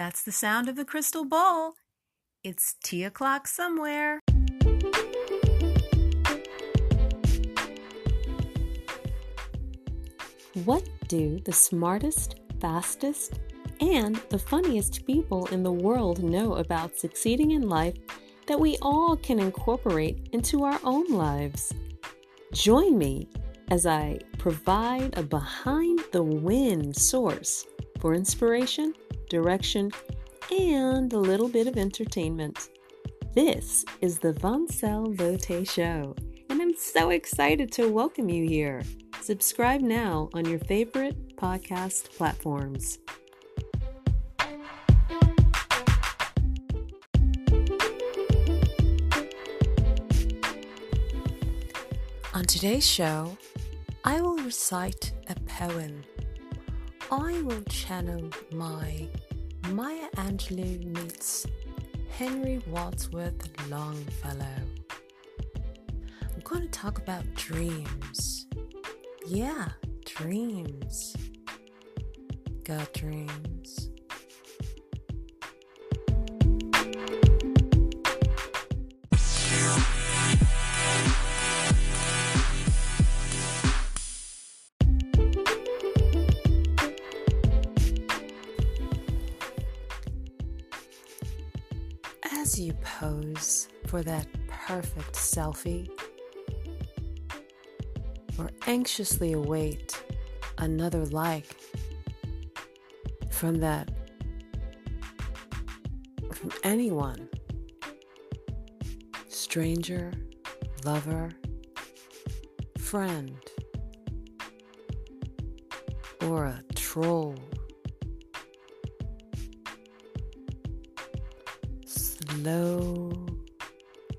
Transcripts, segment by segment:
That's the sound of the crystal ball. It's tea o'clock somewhere. What do the smartest, fastest, and the funniest people in the world know about succeeding in life that we all can incorporate into our own lives? Join me as I provide a behind the wind source for inspiration, direction, and a little bit of entertainment. This is the Vansel Vote Show, and I'm so excited to welcome you here. Subscribe now on your favorite podcast platforms. On today's show, I will recite a poem. I will channel my Maya Angelou meets Henry Wadsworth Longfellow. I'm going to talk about dreams. Yeah, dreams. Got dreams. As you pose for that perfect selfie, or anxiously await another like from that, from anyone, stranger, lover, friend, or a troll. Slow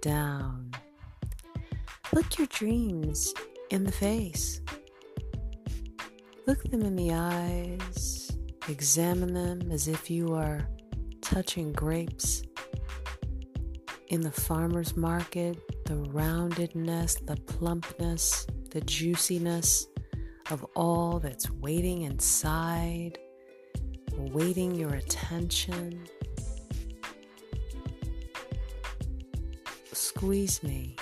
down. Look your dreams in the face. Look them in the eyes. Examine them as if you are touching grapes. In the farmer's market, the roundedness, the plumpness, the juiciness of all that's waiting inside, waiting your attention. Squeeze me,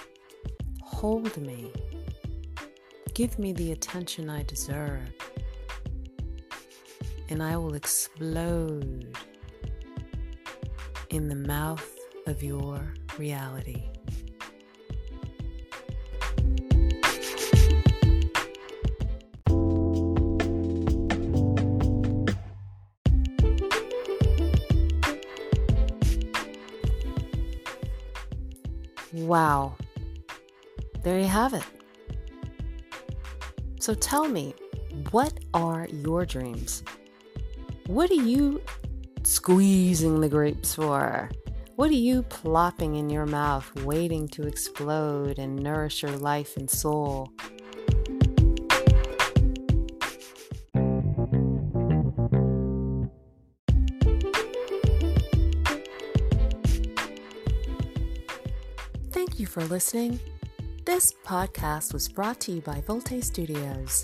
hold me, give me the attention I deserve, and I will explode in the mouth of your reality. Wow. There you have it. So tell me, what are your dreams? What are you squeezing the grapes for? What are you plopping in your mouth, waiting to explode and nourish your life and soul? Thank you for listening. This podcast was brought to you by Volte Studios.